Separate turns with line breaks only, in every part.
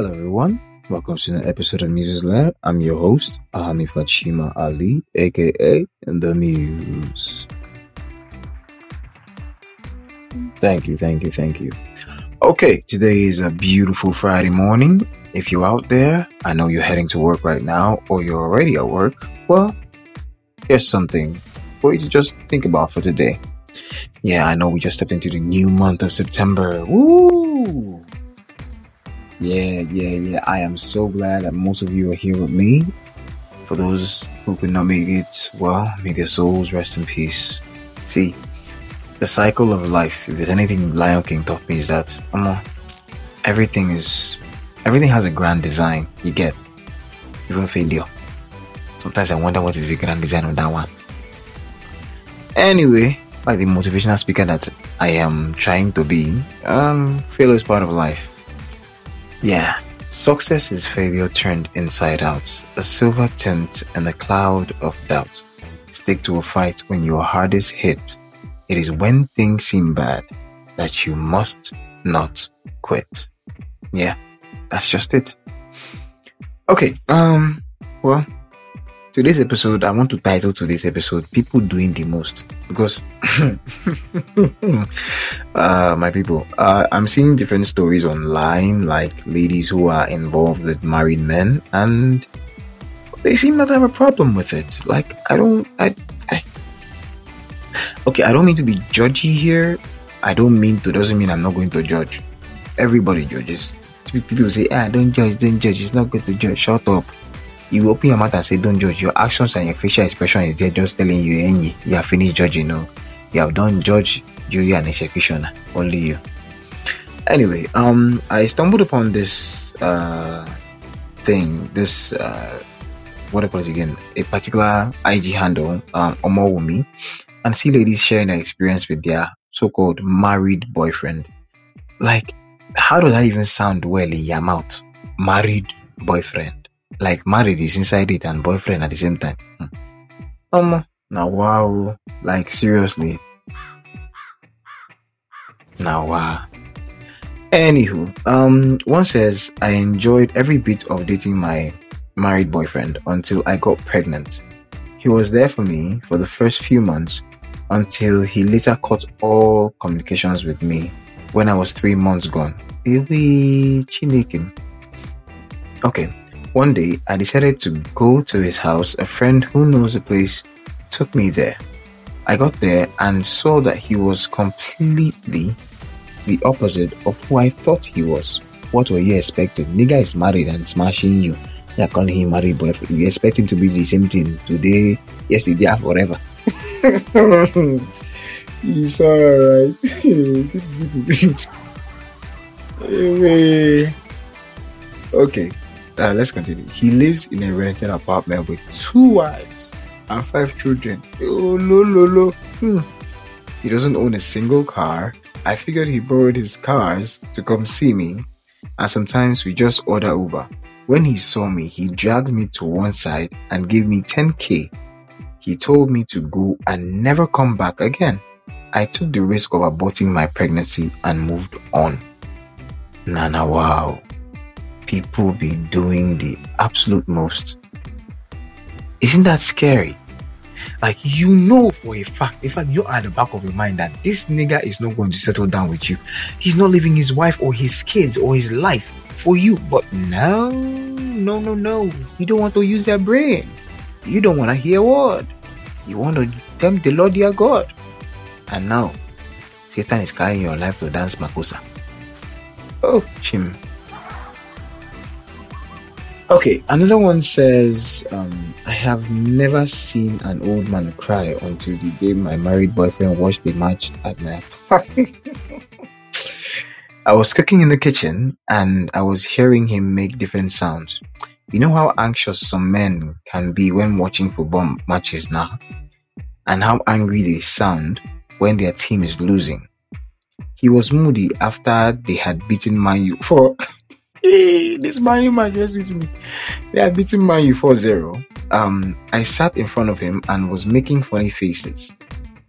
Hello, everyone. Welcome to an episode of Muse Lab. I'm your host, Ahami Flachima Ali, aka The Muse. Thank you, thank you, thank you. Okay, today is a beautiful Friday morning. If you're out there, I know you're heading to work right now, or you're already at work. Well, here's something for you to just think about for today. Yeah, I know we just stepped into the new month of September. Woo! Yeah, yeah, yeah. I am so glad that most of you are here with me. For those who could not make it, well, may their souls rest in peace. See, the cycle of life, if there's anything Lion King taught me, is that um, everything is everything has a grand design. You get even failure. Sometimes I wonder what is the grand design of that one. Anyway, like the motivational speaker that I am trying to be, um, failure is part of life. Yeah, success is failure turned inside out, a silver tint and a cloud of doubt. Stick to a fight when you are hardest hit. It is when things seem bad that you must not quit. Yeah, that's just it. Okay, um, well, today's episode, I want to title today's episode People Doing the Most because, uh, my people, uh, I'm seeing different stories online, like ladies who are involved with married men, and they seem not to have a problem with it. Like, I don't, I, I, okay, I don't mean to be judgy here. I don't mean to, doesn't mean I'm not going to judge. Everybody judges. People say, ah, don't judge, don't judge. It's not good to judge. Shut up you open your mouth and say don't judge. Your actions and your facial expression is there just telling you any you have finished judging no. You have done judge jury and executioner. Only you. Anyway um i stumbled upon this uh thing this uh what I call it again? A particular ig handle um omowumi. And see ladies sharing their experience with their so-called married boyfriend. Like how does that even sound well in your mouth? Married boyfriend like married is inside it and boyfriend at the same time. Hmm. Um, now wow, like seriously. Now wow. Anywho, um, one says I enjoyed every bit of dating my married boyfriend until I got pregnant. He was there for me for the first few months until he later cut all communications with me when I was three months gone. Ewe Chineke. Okay, one day, I decided to go to his house. A friend who knows the place took me there. I got there and saw that he was completely the opposite of who I thought he was. What were you expecting? Nigga is married and smashing you. You're calling him married boyfriend. You expect him to be the same thing today, yesterday, forever. He's alright. okay uh, let's continue. He lives in a rented apartment with two wives and five children. Oh, no, no, no. Hmm. He doesn't own a single car. I figured he borrowed his cars to come see me, and sometimes we just order Uber. When he saw me, he dragged me to one side and gave me 10k. He told me to go and never come back again. I took the risk of aborting my pregnancy and moved on. Nana, wow people be doing the absolute most. Isn't that scary? Like you know for a fact, in fact, you're at the back of your mind that this nigga is not going to settle down with you. He's not leaving his wife or his kids or his life for you. But no, no, no, no. You don't want to use your brain. You don't want to hear word. You want to tempt the Lord your God. And now, Satan is carrying your life to dance Makossa. Oh, Chim. Okay, another one says, um, I have never seen an old man cry until the day my married boyfriend watched the match at night. I was cooking in the kitchen and I was hearing him make different sounds. You know how anxious some men can be when watching football matches now? And how angry they sound when their team is losing. He was moody after they had beaten Man U for Hey, this Man U man just beat me. They are beating Man U 4 0. Um, I sat in front of him and was making funny faces.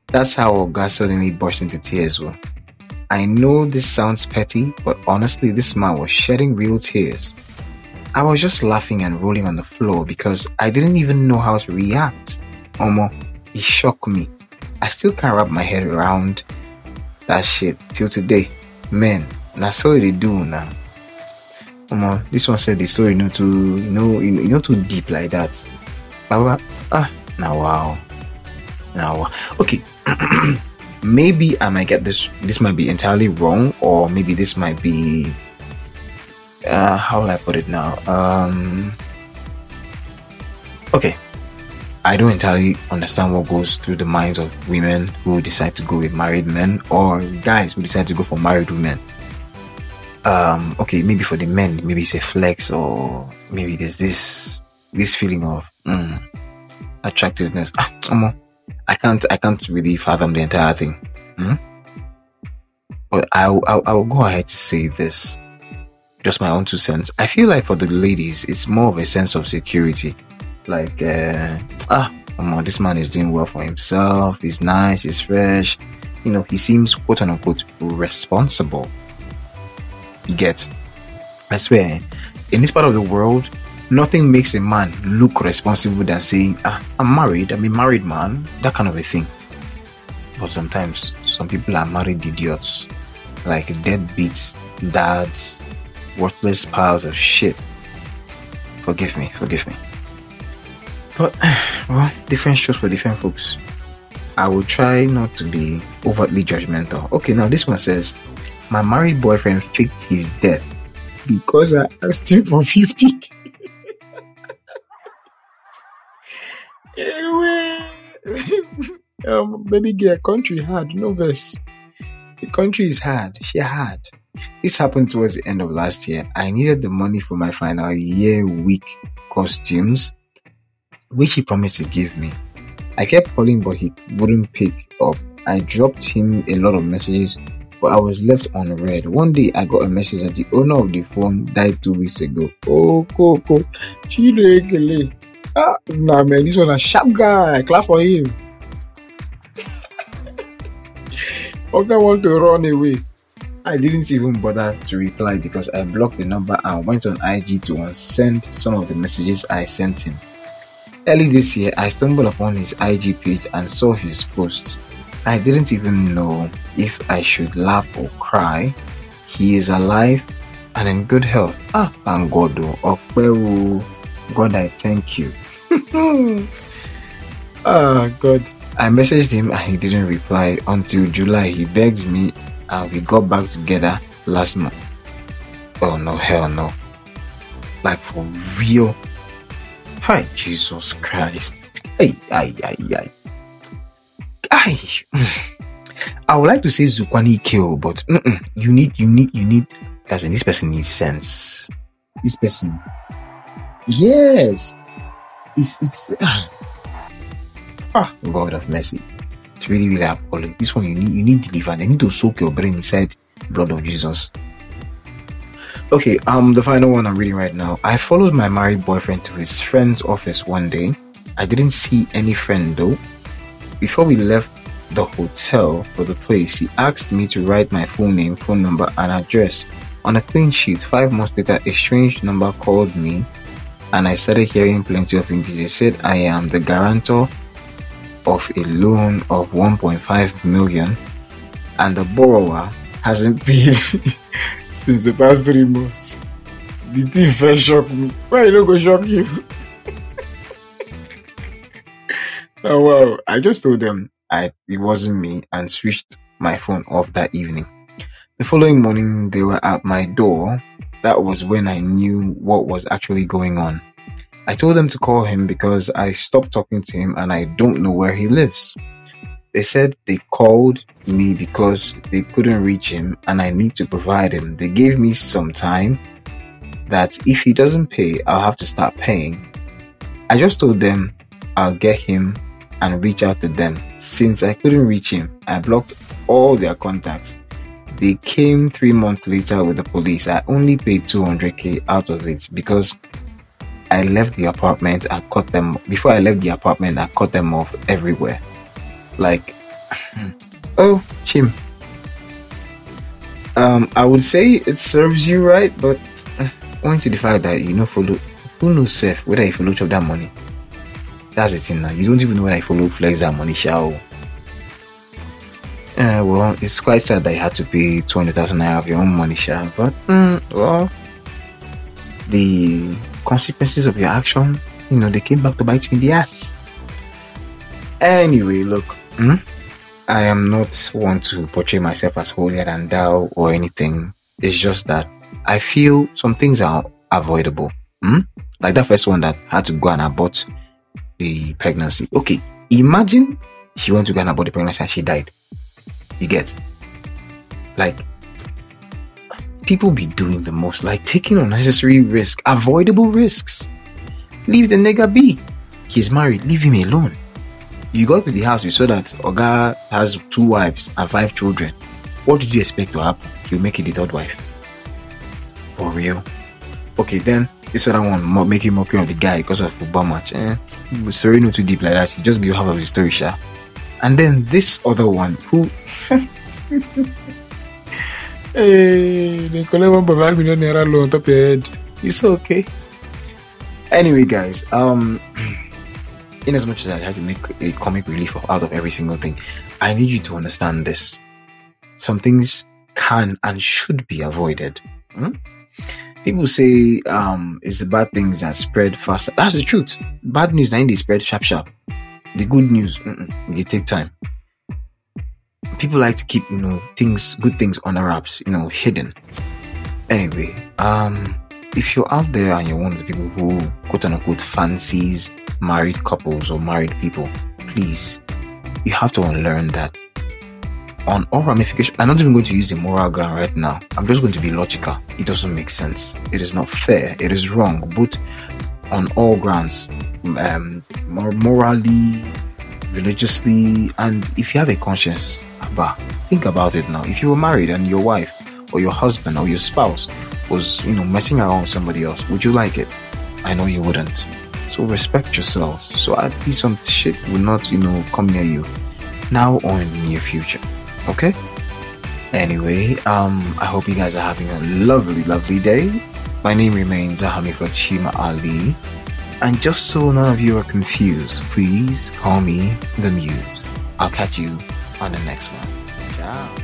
That's how Oga suddenly burst into tears. Well, I know this sounds petty, but honestly, this man was shedding real tears. I was just laughing and rolling on the floor because I didn't even know how to react. Omo, it shocked me. I still can't wrap my head around that shit till today. Man, that's what they do now. Omo, this one said the story not too, you know, you know, too deep like that. Baba, ah, now wow, now wow. Okay. maybe I might get this. This might be entirely wrong, or maybe this might be. Uh, how will I put it now? Um. Okay, I don't entirely understand what goes through the minds of women who decide to go with married men, or guys who decide to go for married women. Um, okay, maybe for the men, maybe it's a flex, or maybe there's this this feeling of mm, attractiveness. Ah, I can't I can't really fathom the entire thing. Hmm? But I, I I will go ahead to say this, just my own two cents. I feel like for the ladies, it's more of a sense of security. Like uh, ah, on, this man is doing well for himself. He's nice. He's fresh. You know, he seems quote unquote responsible. You get? I swear, in this part of the world, nothing makes a man look responsible than saying, ah, I'm married, I'm a married man, that kind of a thing. But sometimes some people are married idiots, like deadbeats, dads, worthless piles of shit. Forgive me, forgive me. But, well, different strokes for different folks. I will try not to be overtly judgmental. Okay, now this one says, My married boyfriend faked his death because I asked him for 50 um, baby girl, country hard, no verse. The country is hard. She hard. This happened towards the end of last year. I needed the money for my final year week costumes, which he promised to give me. I kept calling, but he wouldn't pick up. I dropped him a lot of messages, but I was left unread. One day, I got a message that the owner of the phone died two weeks ago. Oh, Coco, Chile, Ah, nah, man, this one a sharp guy. Clap for him. Oga want to run away. I didn't even bother to reply because I blocked the number and went on IG to unsend some of the messages I sent him. Early this year, I stumbled upon his IG page and saw his post. I didn't even know if I should laugh or cry. He is alive and in good health. Ah, thank God. Oh, God, I thank you. oh God. I messaged him and he didn't reply until July. He begged me and we got back together last month. Oh no, hell no. Like for real. Hi, Jesus Christ. Ay, ay, ay, ay. Ay. I would like to say Zukwani kill, but you need, you need, you need, as in this person needs sense. This person. Yes it's it's ah, ah God of mercy. It's really really appalling. This one you need you need deliver. They need to soak your brain inside blood of Jesus. Okay, um, the final one I'm reading right now. I followed my married boyfriend to his friend's office one day. I didn't see any friend though. Before we left the hotel for the place, he asked me to write my full name, phone number, and address on a clean sheet. Five months later, a strange number called me and I started hearing plenty of English. They said I am the guarantor of a loan of 1.5 million and the borrower hasn't paid since the past three months. The thing first shocked me. Why you not go shock you? Oh well, I just told them I it wasn't me and switched my phone off that evening. The following morning they were at my door that was when I knew what was actually going on. I told them to call him because I stopped talking to him and I don't know where he lives. They said they called me because they couldn't reach him and I need to provide him. They gave me some time that if he doesn't pay, I'll have to start paying. I just told them I'll get him and reach out to them. Since I couldn't reach him, I blocked all their contacts. They came three months later with the police. I only paid 200k out of it because I left the apartment. I cut them before I left the apartment. I cut them off everywhere. Like, oh, Chim. Um, I would say it serves you right, but uh, to the fact that you know follow who knows self whether you follow of that money. That's the thing now. You don't even know whether I follow flex money shall. Uh, well, it's quite sad that you had to pay 200,000 naira of your own money, share, but, mm, well, the consequences of your action, you know, they came back to bite you in the ass. Anyway, look, hmm? I am not one to portray myself as holier than thou or anything. It's just that I feel some things are avoidable. Hmm? Like that first one that had to go and abort the pregnancy. Okay, imagine she went to go and abort the pregnancy and she died. You get? Like, people be doing the most, like taking unnecessary risk, avoidable risks. Leave the nigga be. He's married, leave him alone. You got to the house, you saw that Oga has two wives and five children. What did you expect to happen? He'll make it the third wife. For real? Okay, then this other one making mockery of the guy because of football match. Eh, sorry, not too deep like that. You just give half of the story, sha. And then this other one who. hey, they collect five million naira loan on top your head. It's okay. Anyway, guys, um. in as much as I had to make a comic relief out of every single thing, I need you to understand this. Some things can and should be avoided. Hmm? People say um, it's the bad things that spread faster. That's the truth. Bad news, now they spread sharp, sharp. The good news, they take time. People like to keep, you know, things, good things on the wraps, you know, hidden. Anyway, um, if you're out there and you're one of the people who quote unquote fancies married couples or married people, please, you have to unlearn that. On all ramifications, I'm not even going to use the moral ground right now. I'm just going to be logical. It doesn't make sense. It is not fair. It is wrong. But on all grounds, um, morally, religiously, and if you have a conscience, but think about it now. If you were married and your wife or your husband or your spouse was, you know, messing around with somebody else, would you like it? I know you wouldn't. So respect yourselves. So at least some shit will not, you know, come near you now or in the near future. Okay? Anyway, um, I hope you guys are having a lovely, lovely day. My name remains Ahami Shima Ali. And just so none of you are confused, please call me the Muse. I'll catch you on the next one. Ciao.